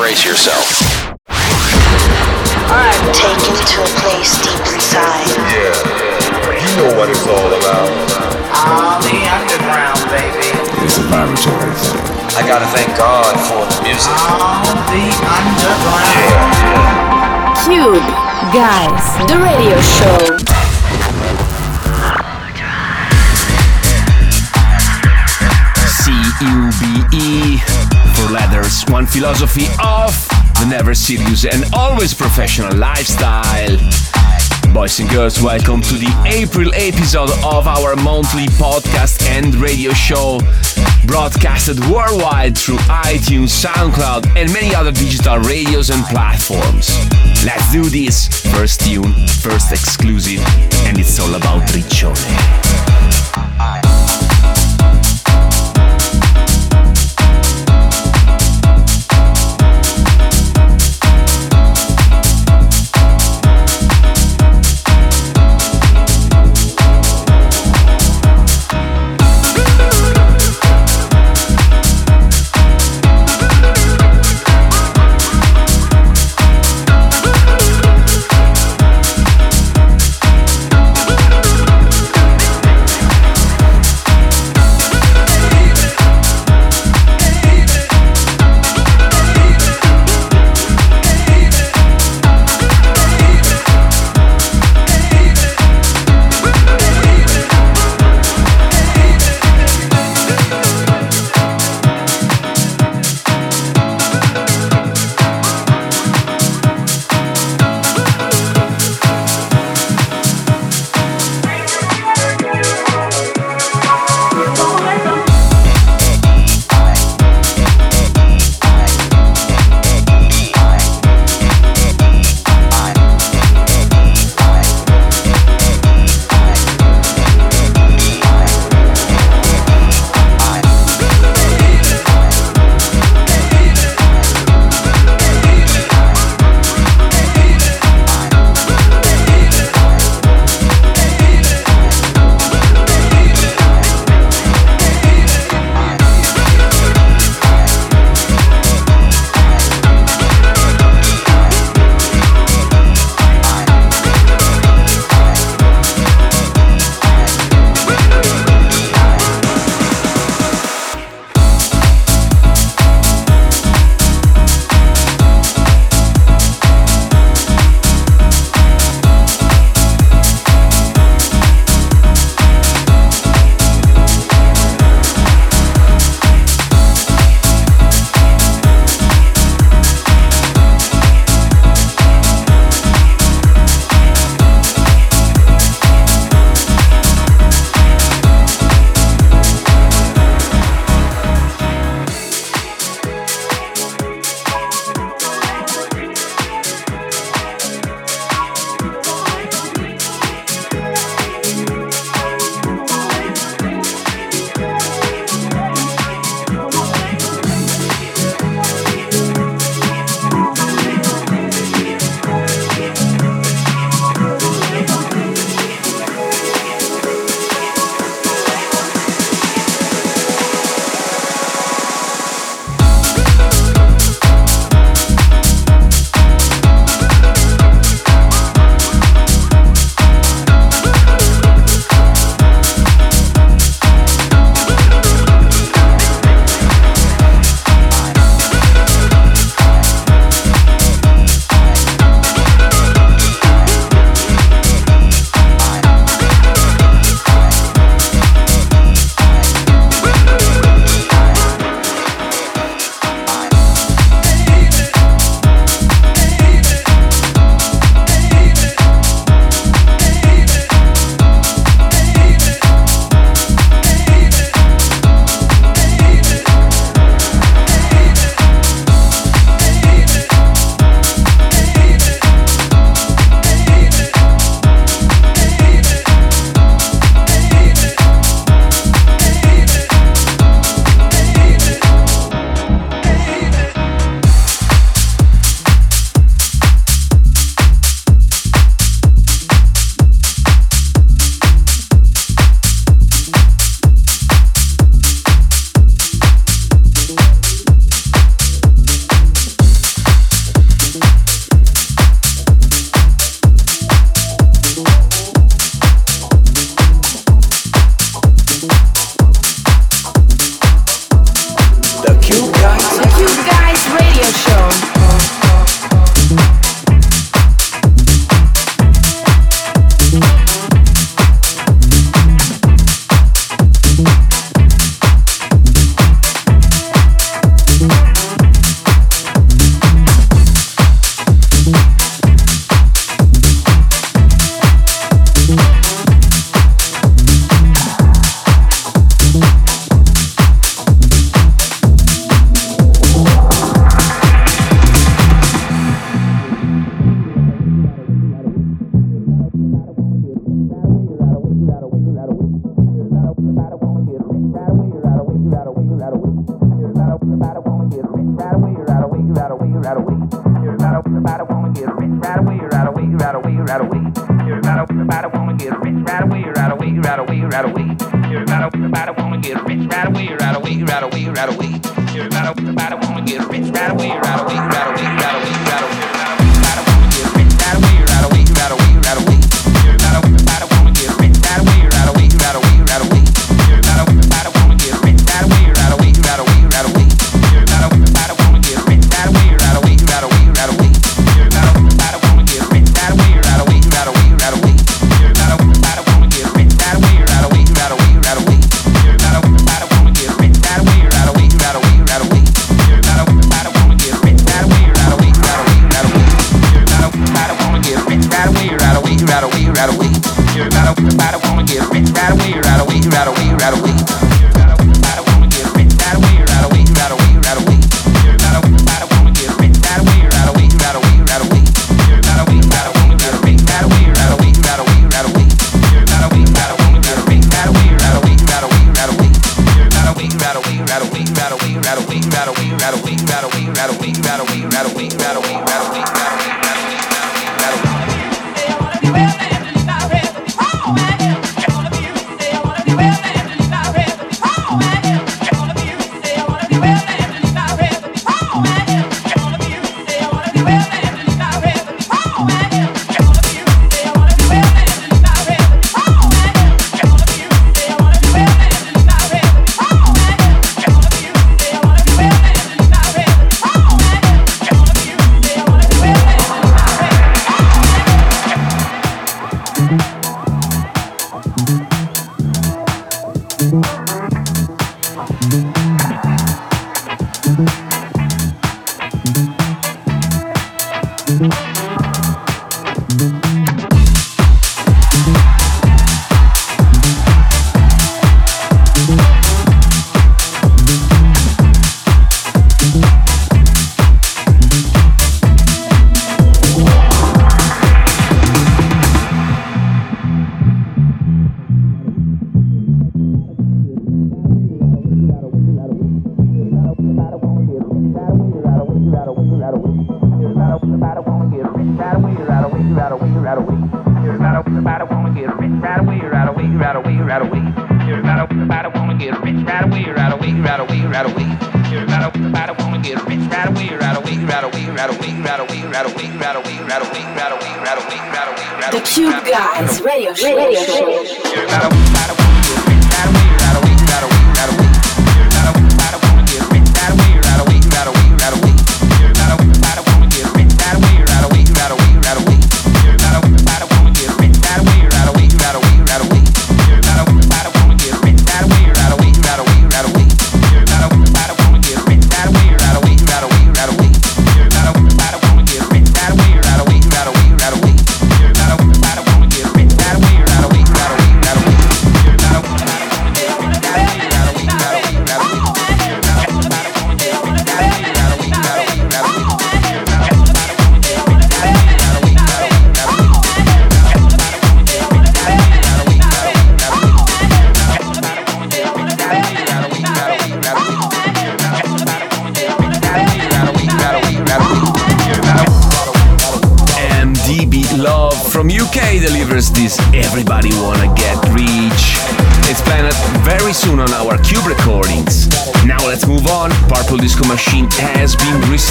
brace yourself. Taken to a place deep inside. Yeah, you know what it's all about. All the underground, baby. It's a vibratory thing. I gotta thank God for the music. All the underground. Cube Guys, the radio show. C-U-B-E for letters. One philosophy of the never serious and always professional lifestyle. Boys and girls, welcome to the April episode of our monthly podcast and radio show, broadcasted worldwide through iTunes, SoundCloud, and many other digital radios and platforms. Let's do this. First tune, first exclusive, and it's all about Riccione.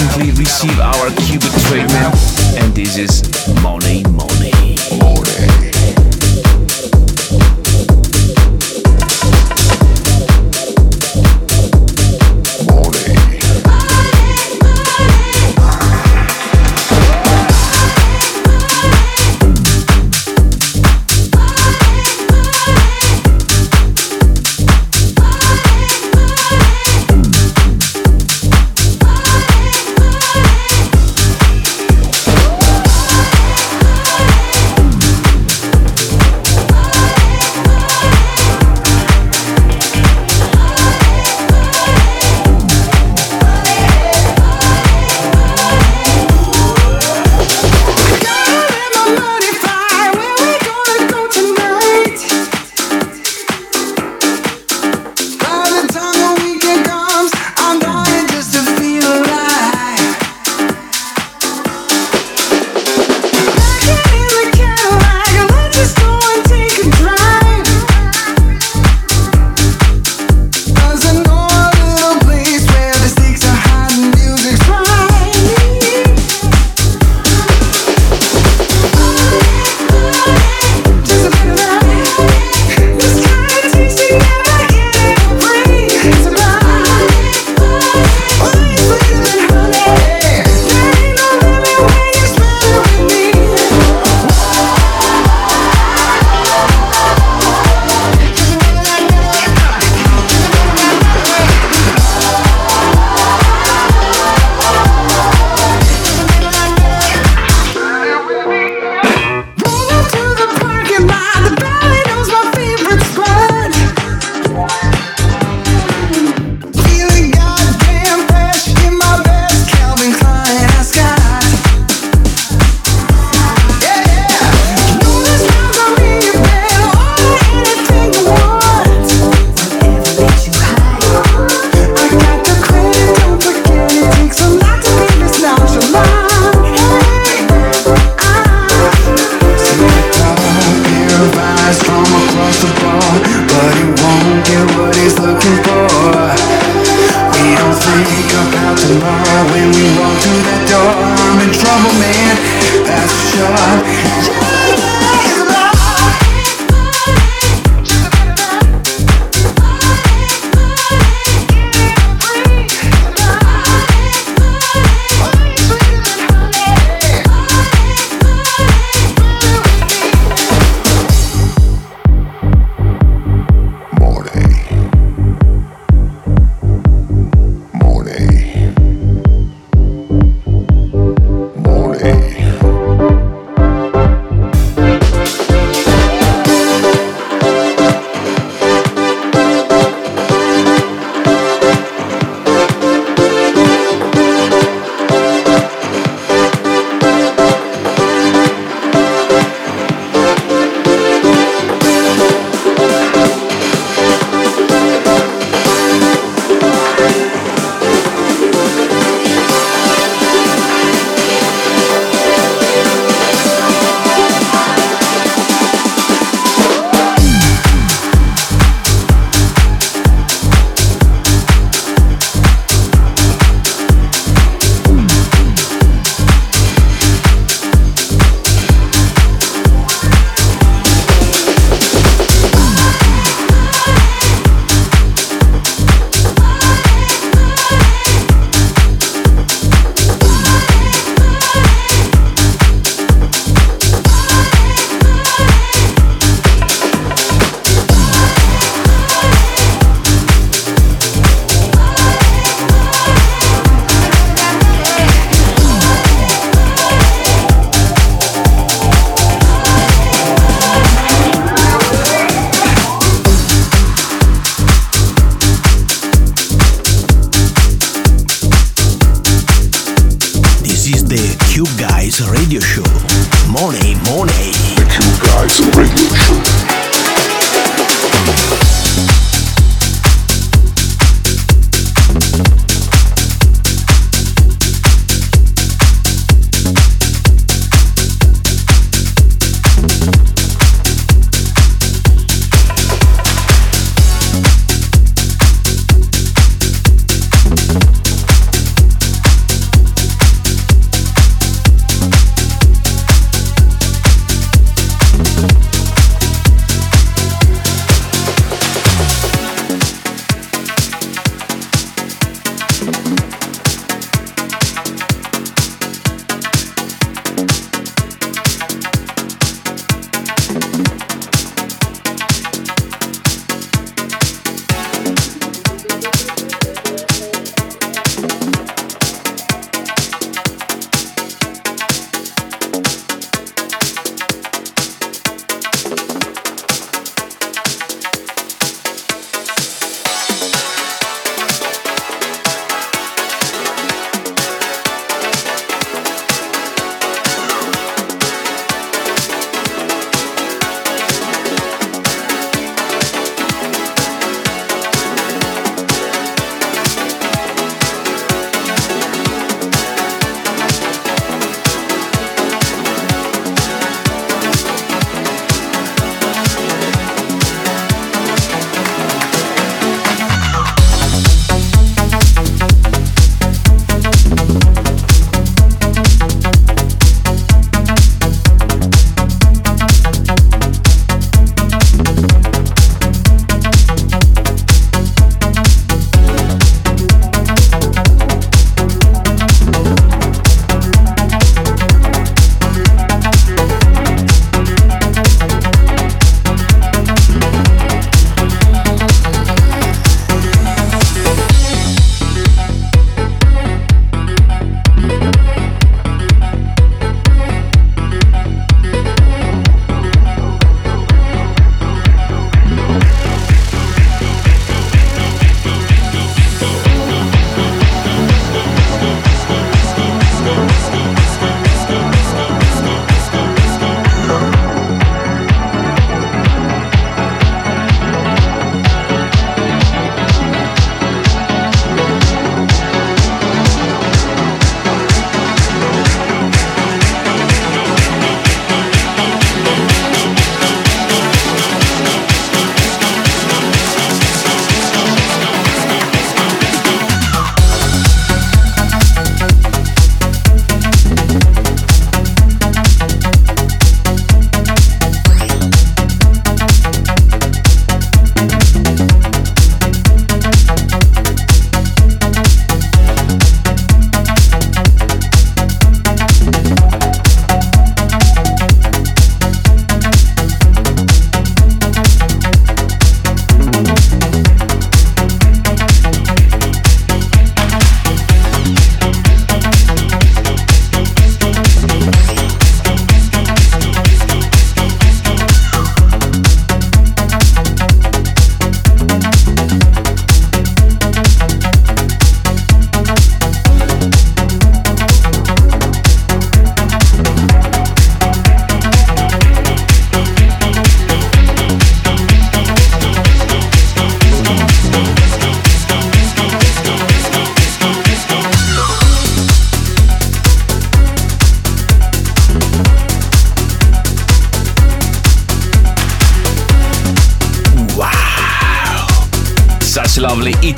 Recently received our cubic treatment, and this is Money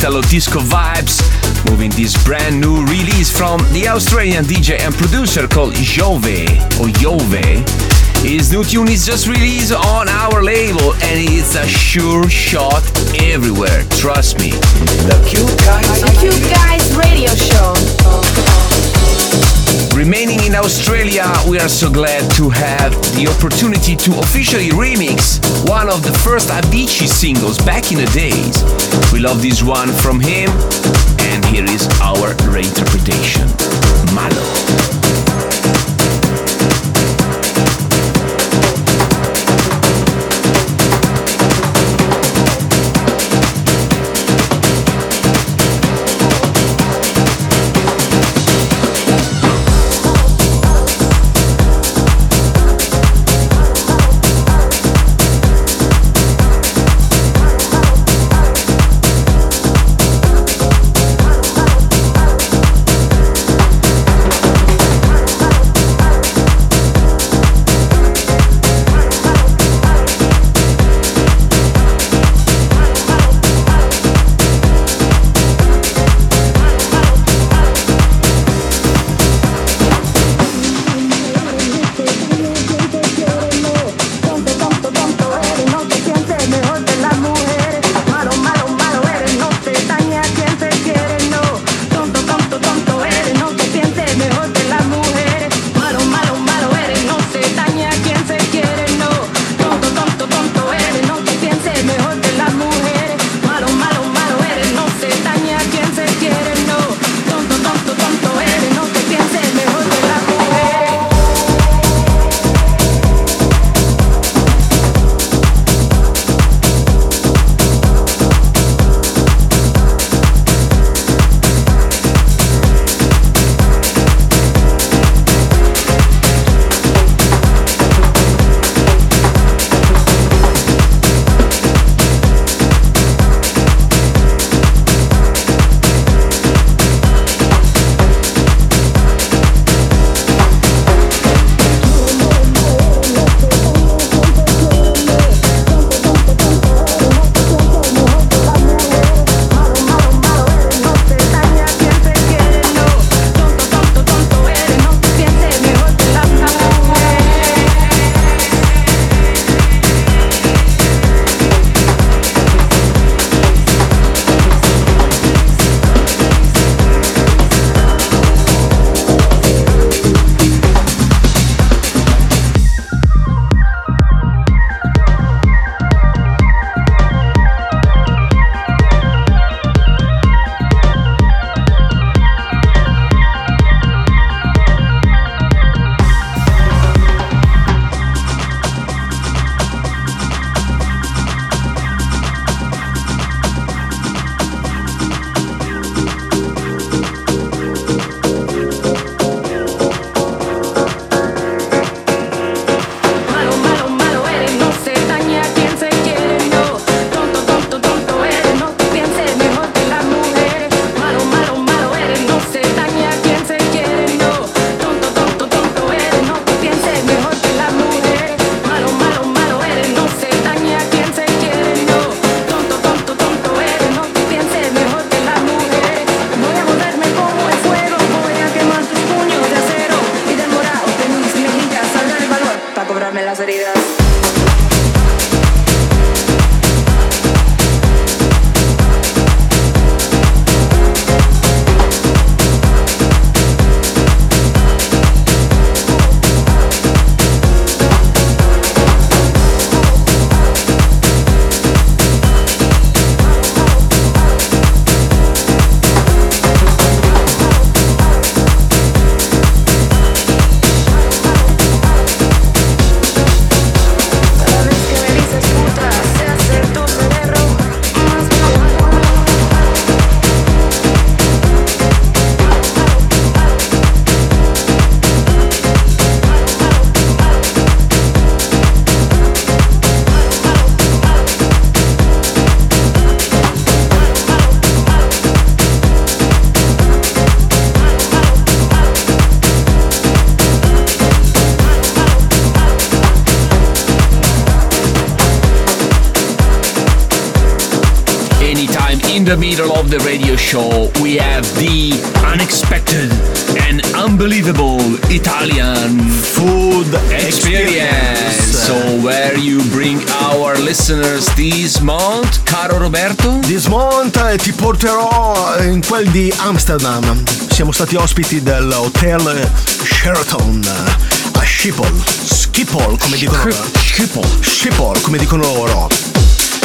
Italo disco vibes. Moving this brand new release from the Australian DJ and producer called Jove or Jove. His new tune is just released on our label and it's a sure shot everywhere. Trust me. The Cube Guys, the Cube Guys Radio Show. Remaining in Australia, we are so glad to have the opportunity to officially remix one of the first Avicii singles back in the days. We love this one from him, and here is our reinterpretation. Malo. In the middle of the radio show, we have the unexpected and unbelievable Italian Food experience. So, where you bring our listeners this month, caro Roberto? This month eh, ti porterò in quel di Amsterdam. Siamo stati ospiti dell'hotel Sheraton a Schiphol. Schiphol, come dicono loro. Schiphol. Schiphol, come dicono loro.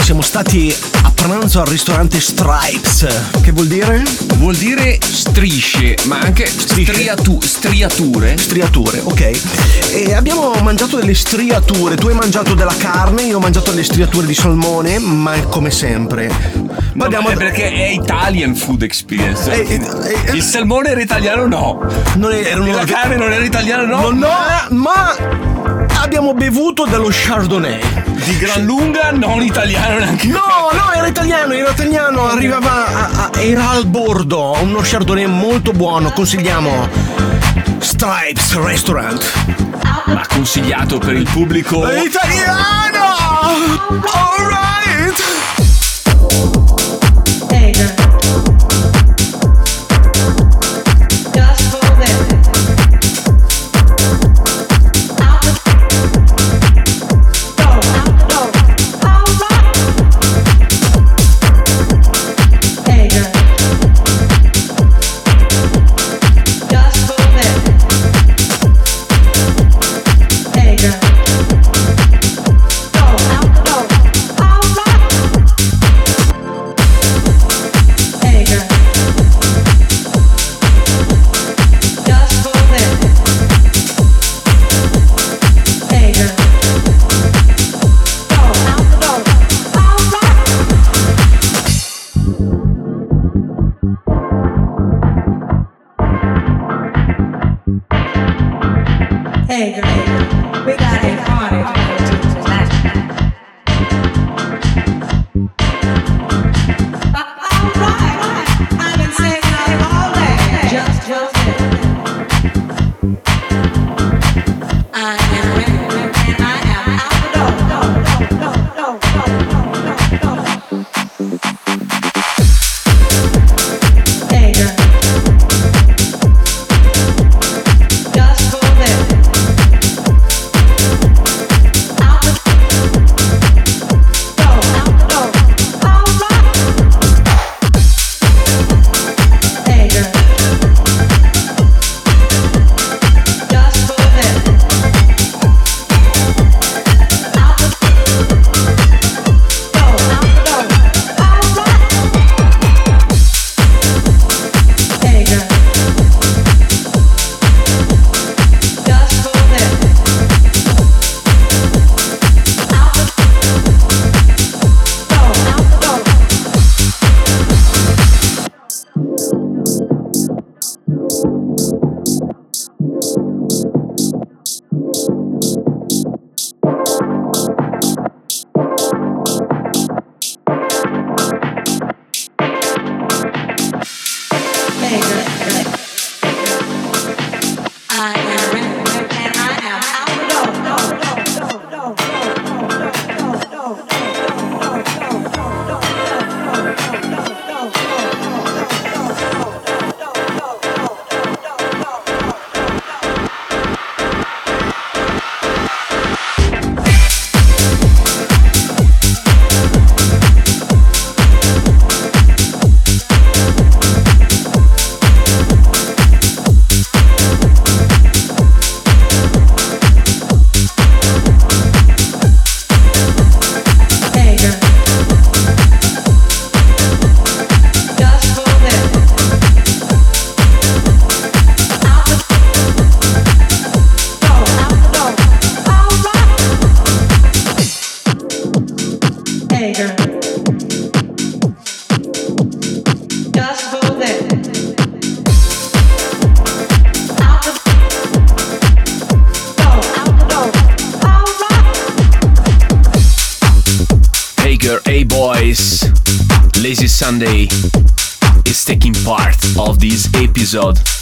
Siamo stati pranzo al ristorante Stripes. Che vuol dire? Vuol dire strisce, ma anche Strisce? striatu- striature. Striature, ok. E abbiamo mangiato delle striature. Tu hai mangiato della carne, io ho mangiato delle striature di salmone, ma è come sempre. Ma andiamo È perché è Italian food experience. Eh, eh, eh, Il salmone era italiano no. Non è- erano La carne non era italiana no. No, no, ma abbiamo bevuto dello Chardonnay. Di gran lunga non italiano neanche. No, no, era italiano, era italiano, arrivava a- a- era al bordo, uno Chardonnay molto buono, consigliamo Stripes Restaurant. Ma consigliato per il pubblico. Italiano! Alright! Episode,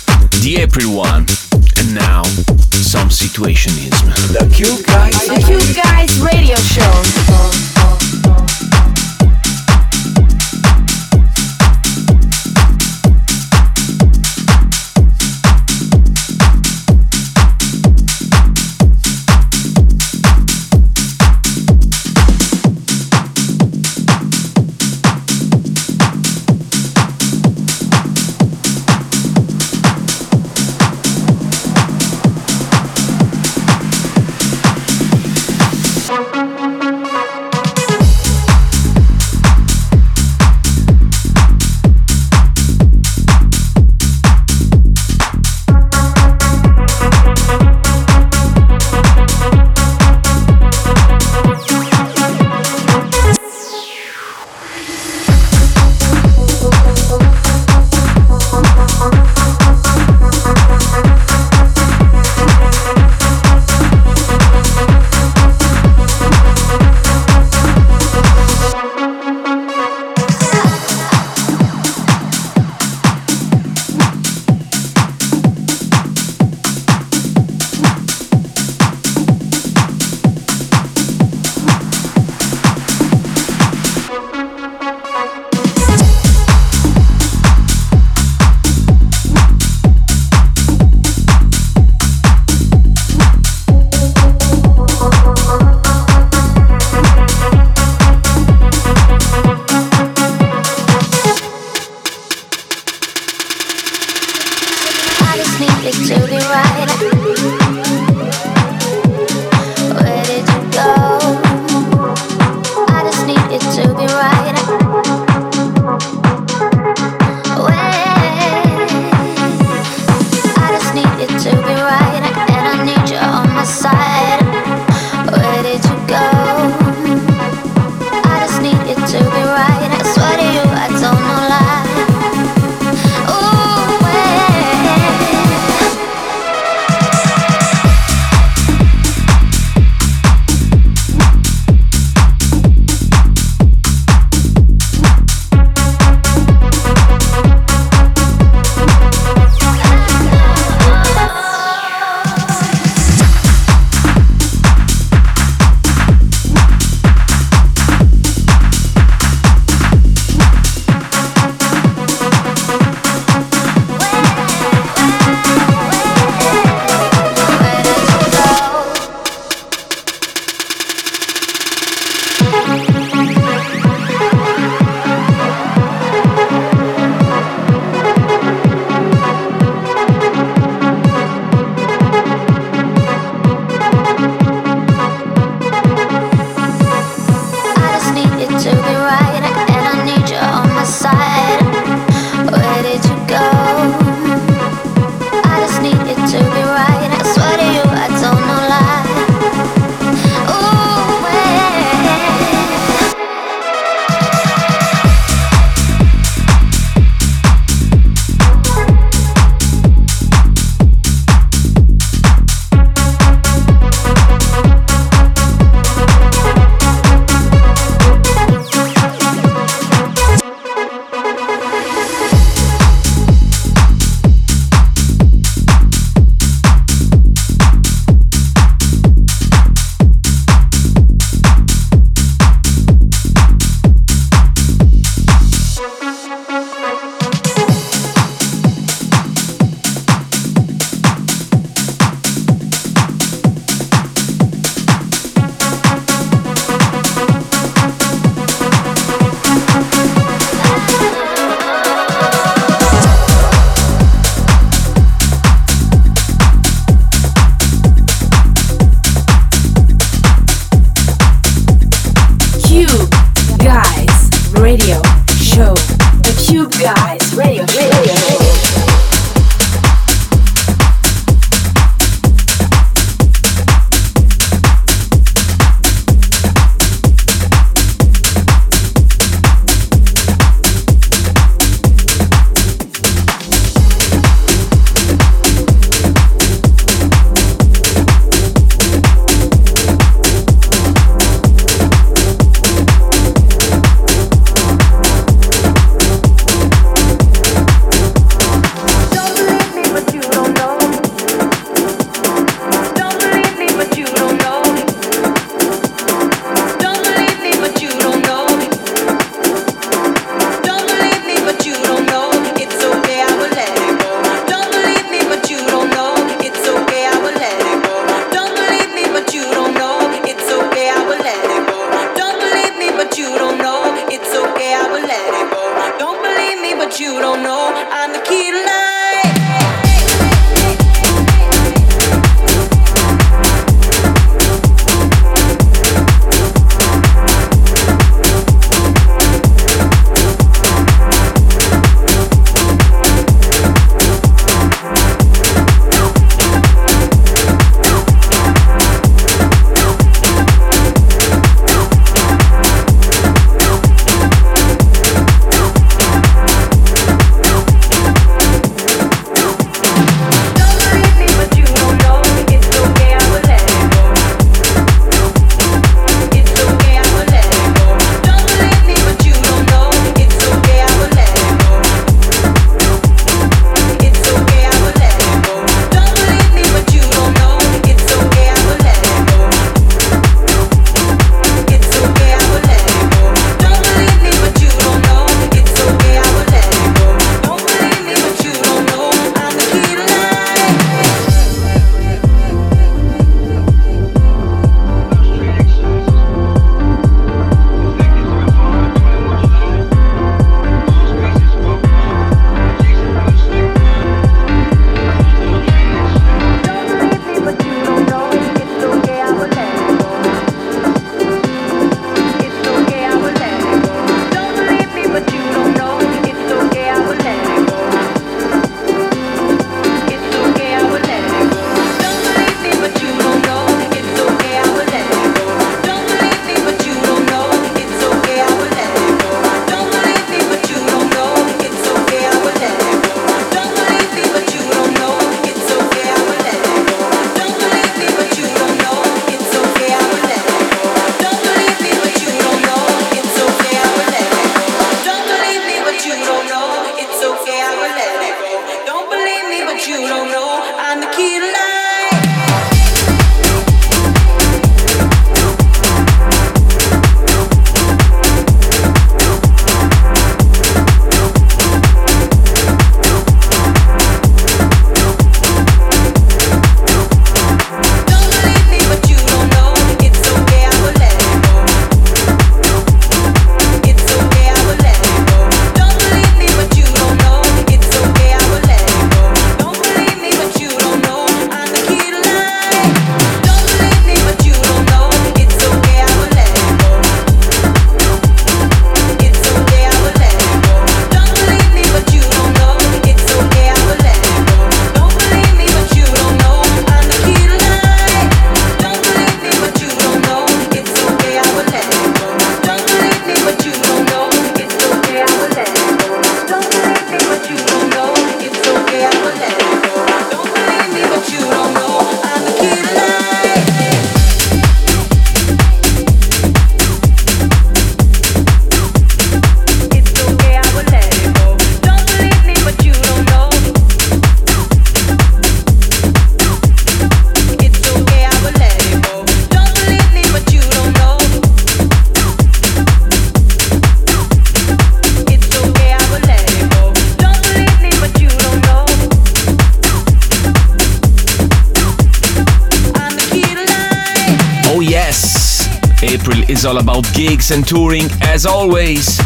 gigs and touring as always.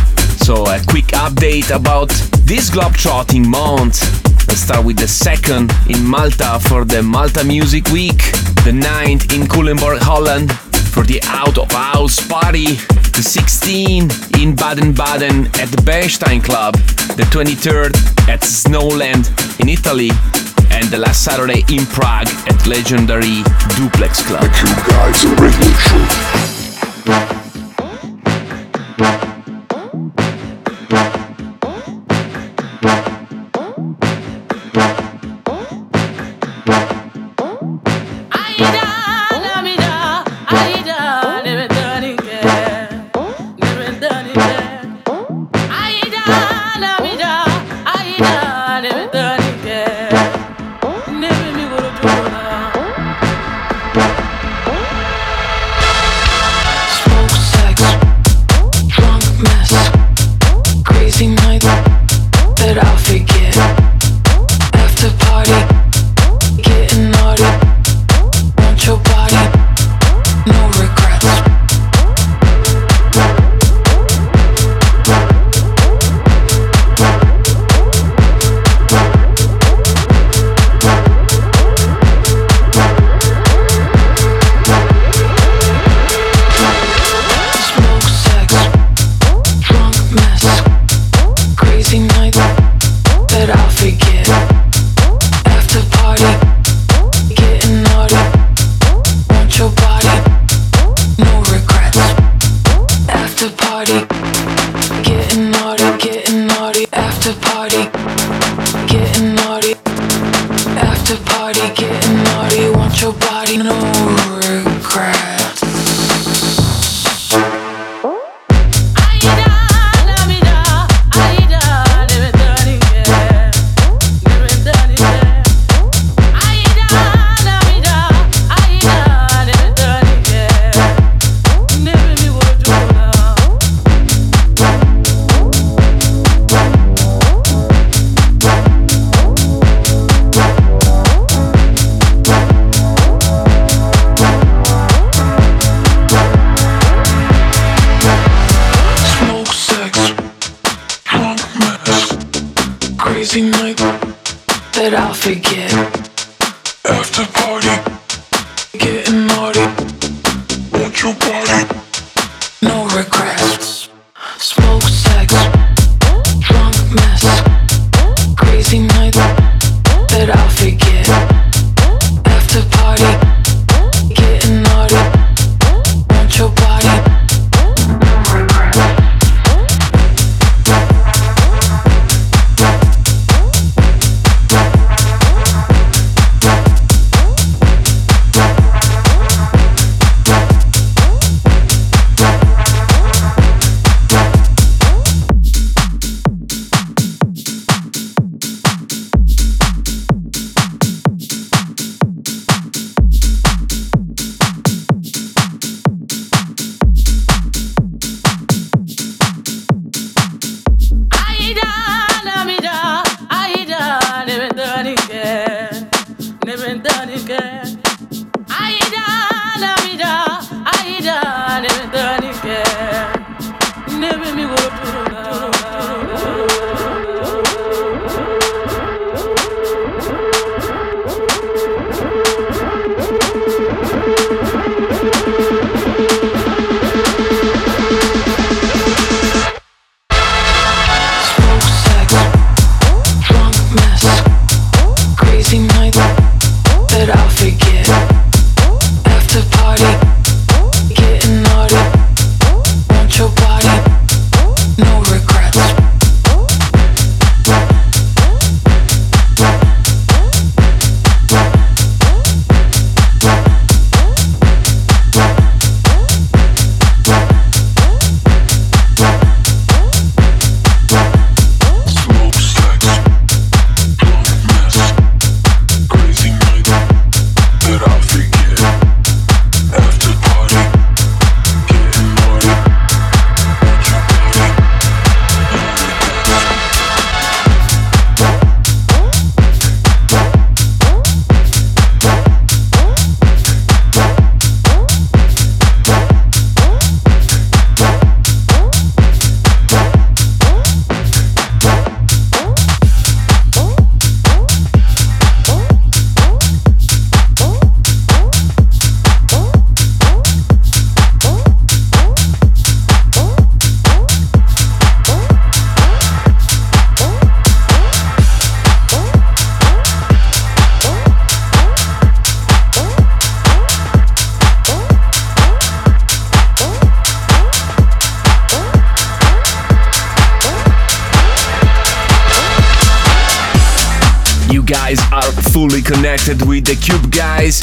So a quick update about this globetrotting month. Let's start with the second in Malta for the Malta Music Week, the 9th in Culemborg, Holland for the Out of House party, the 16th in Baden-Baden at the Bernstein Club, the 23rd at Snowland in Italy, and the last Saturday in Prague at legendary Duplex Club.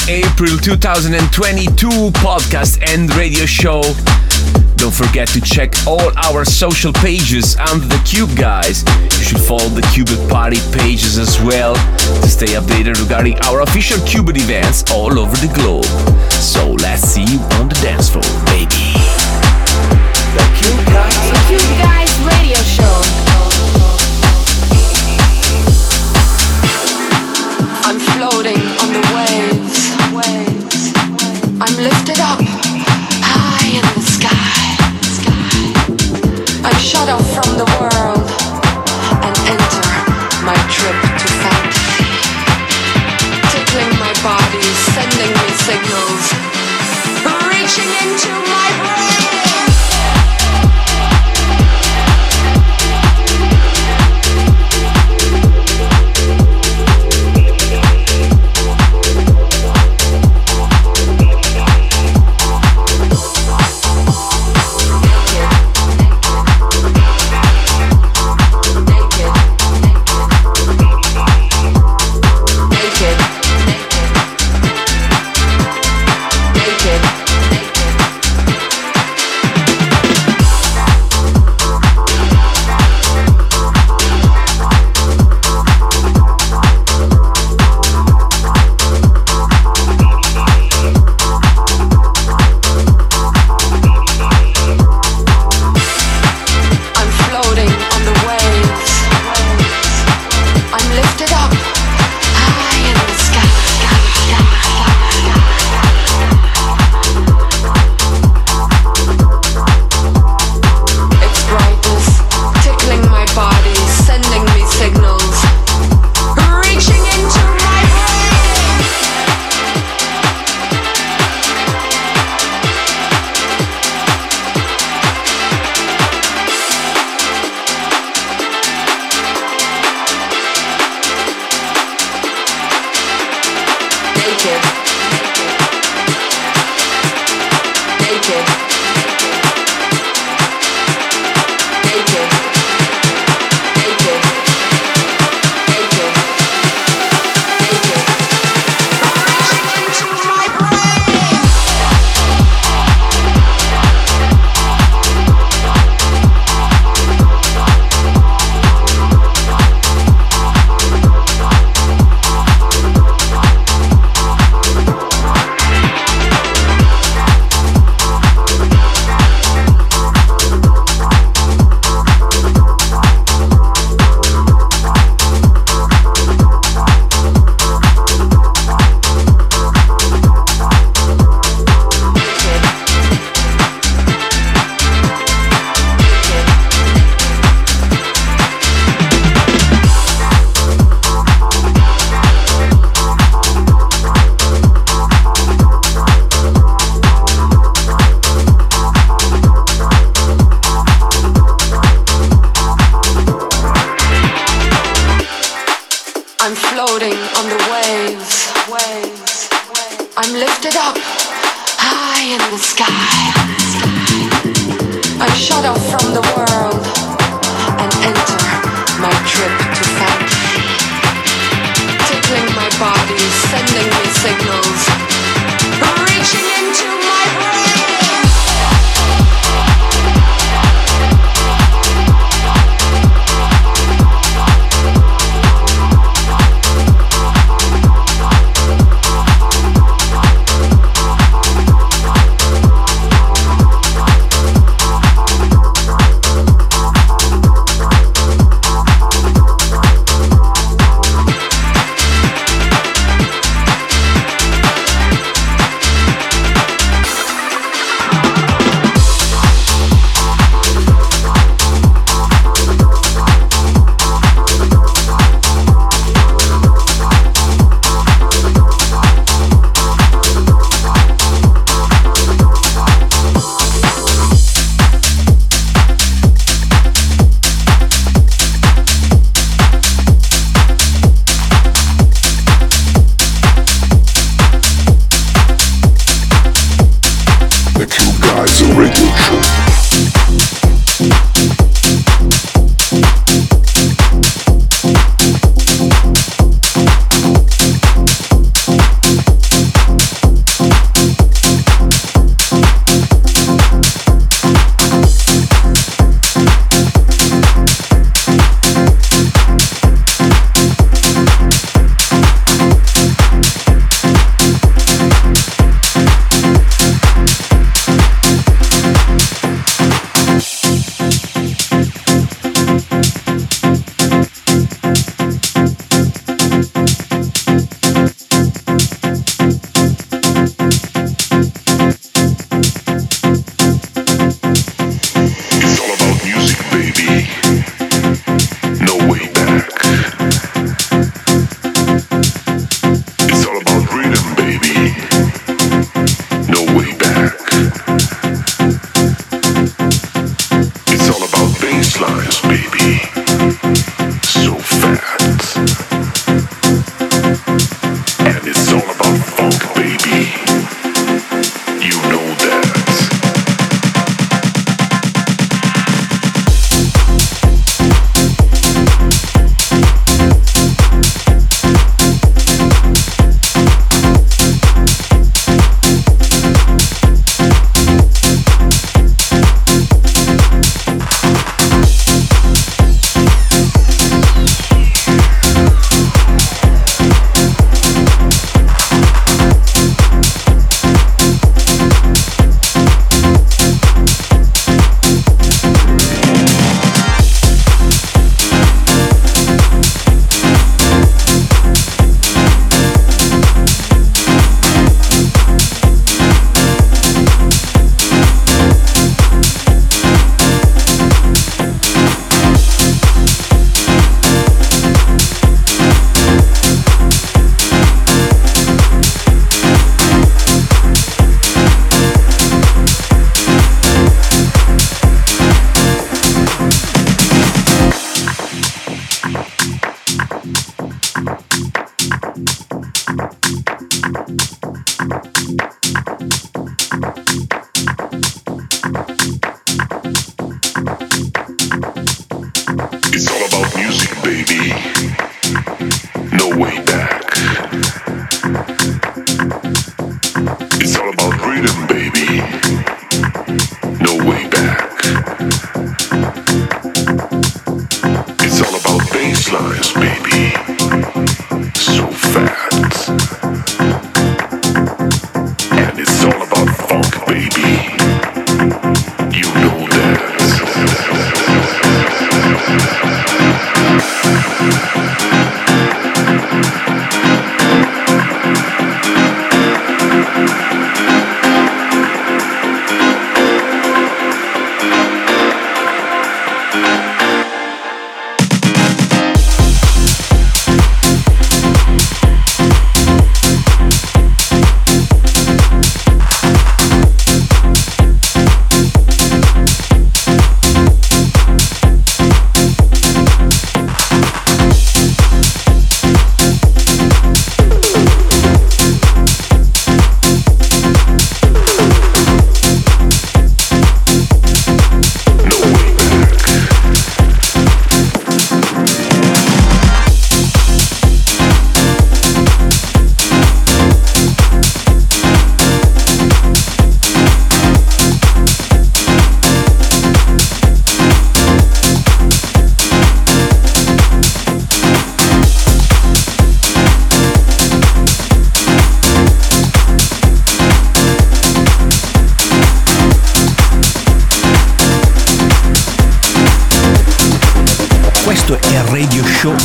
April 2022 podcast and radio show. Don't forget to check all our social pages under the Cube Guys. You should follow the Qubit Party pages as well to stay updated regarding our official Qubit events all over the globe. So let's see you on the dance floor, baby. The Cube Guys. The Cube Guys Radio Show. Lifted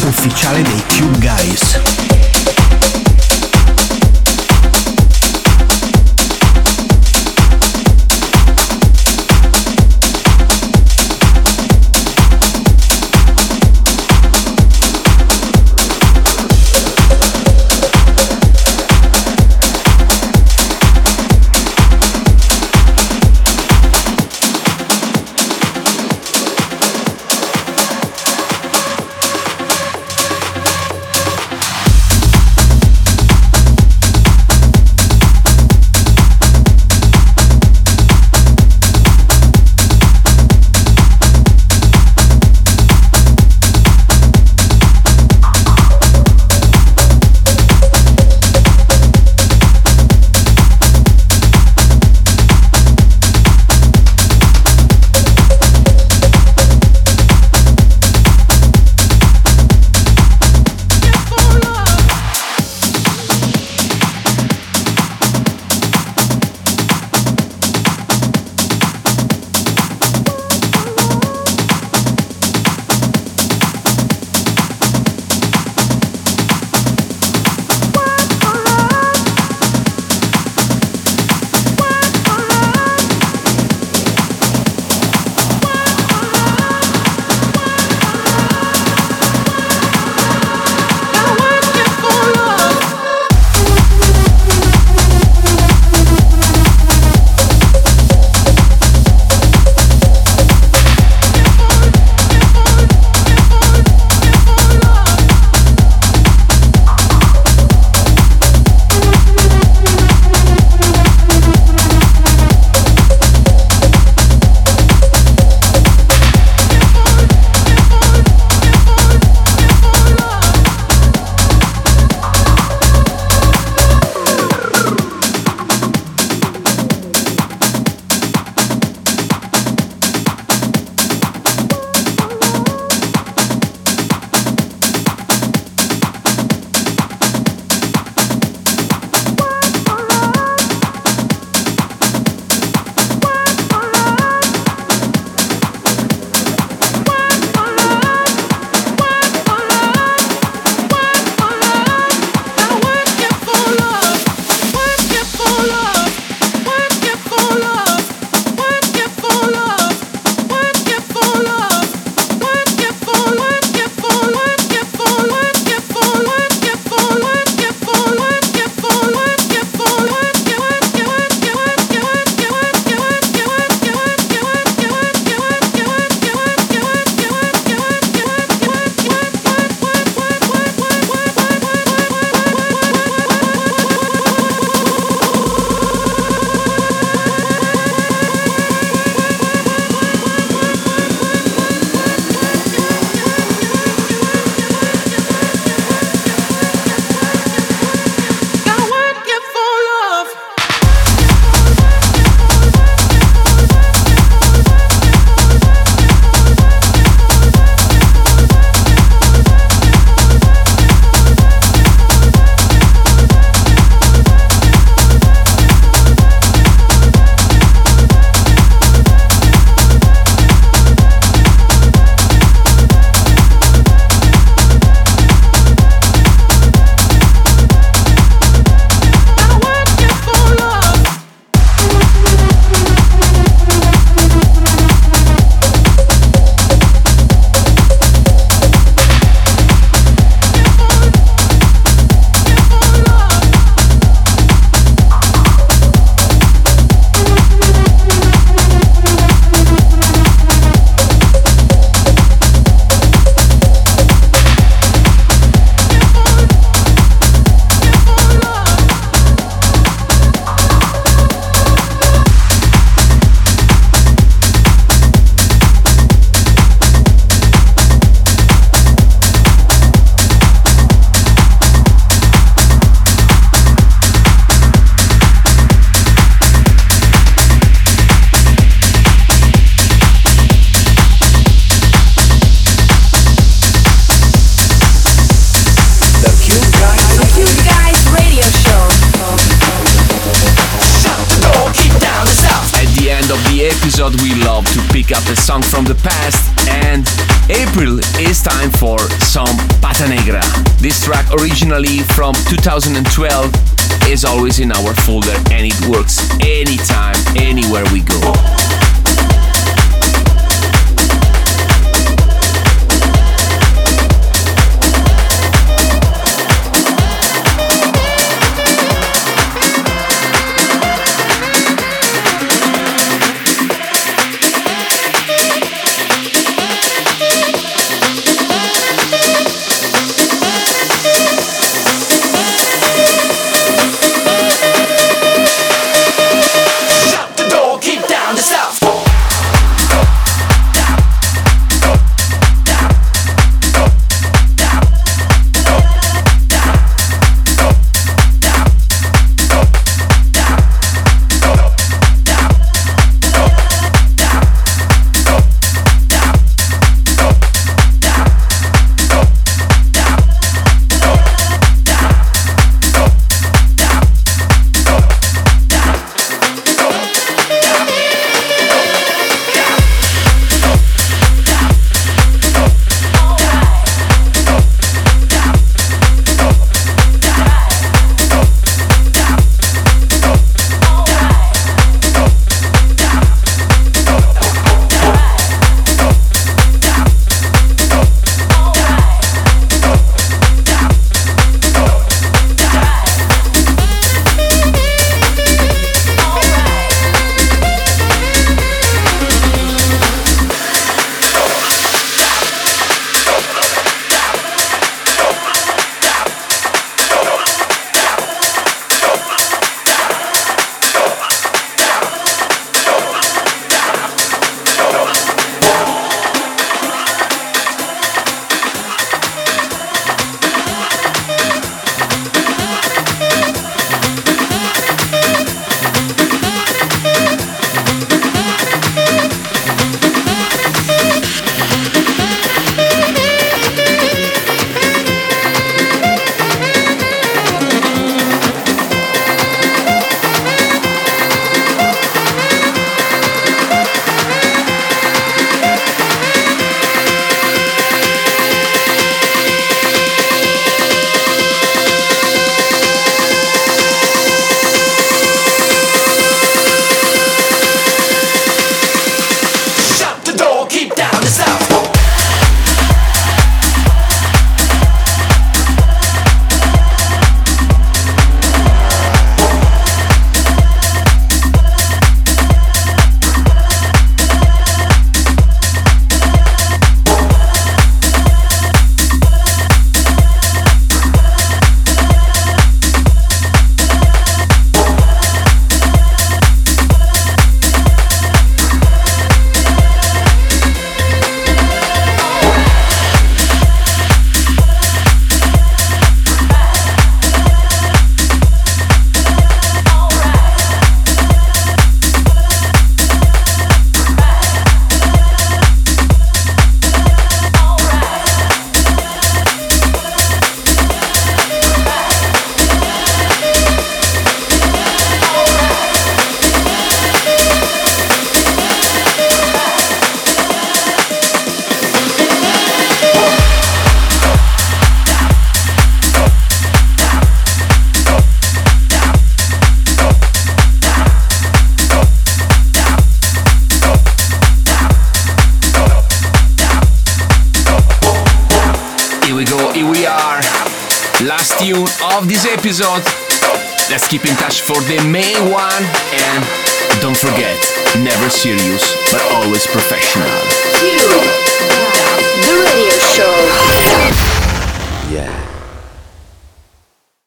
ufficiale dei Cube Guys. From 2012, is always in our folder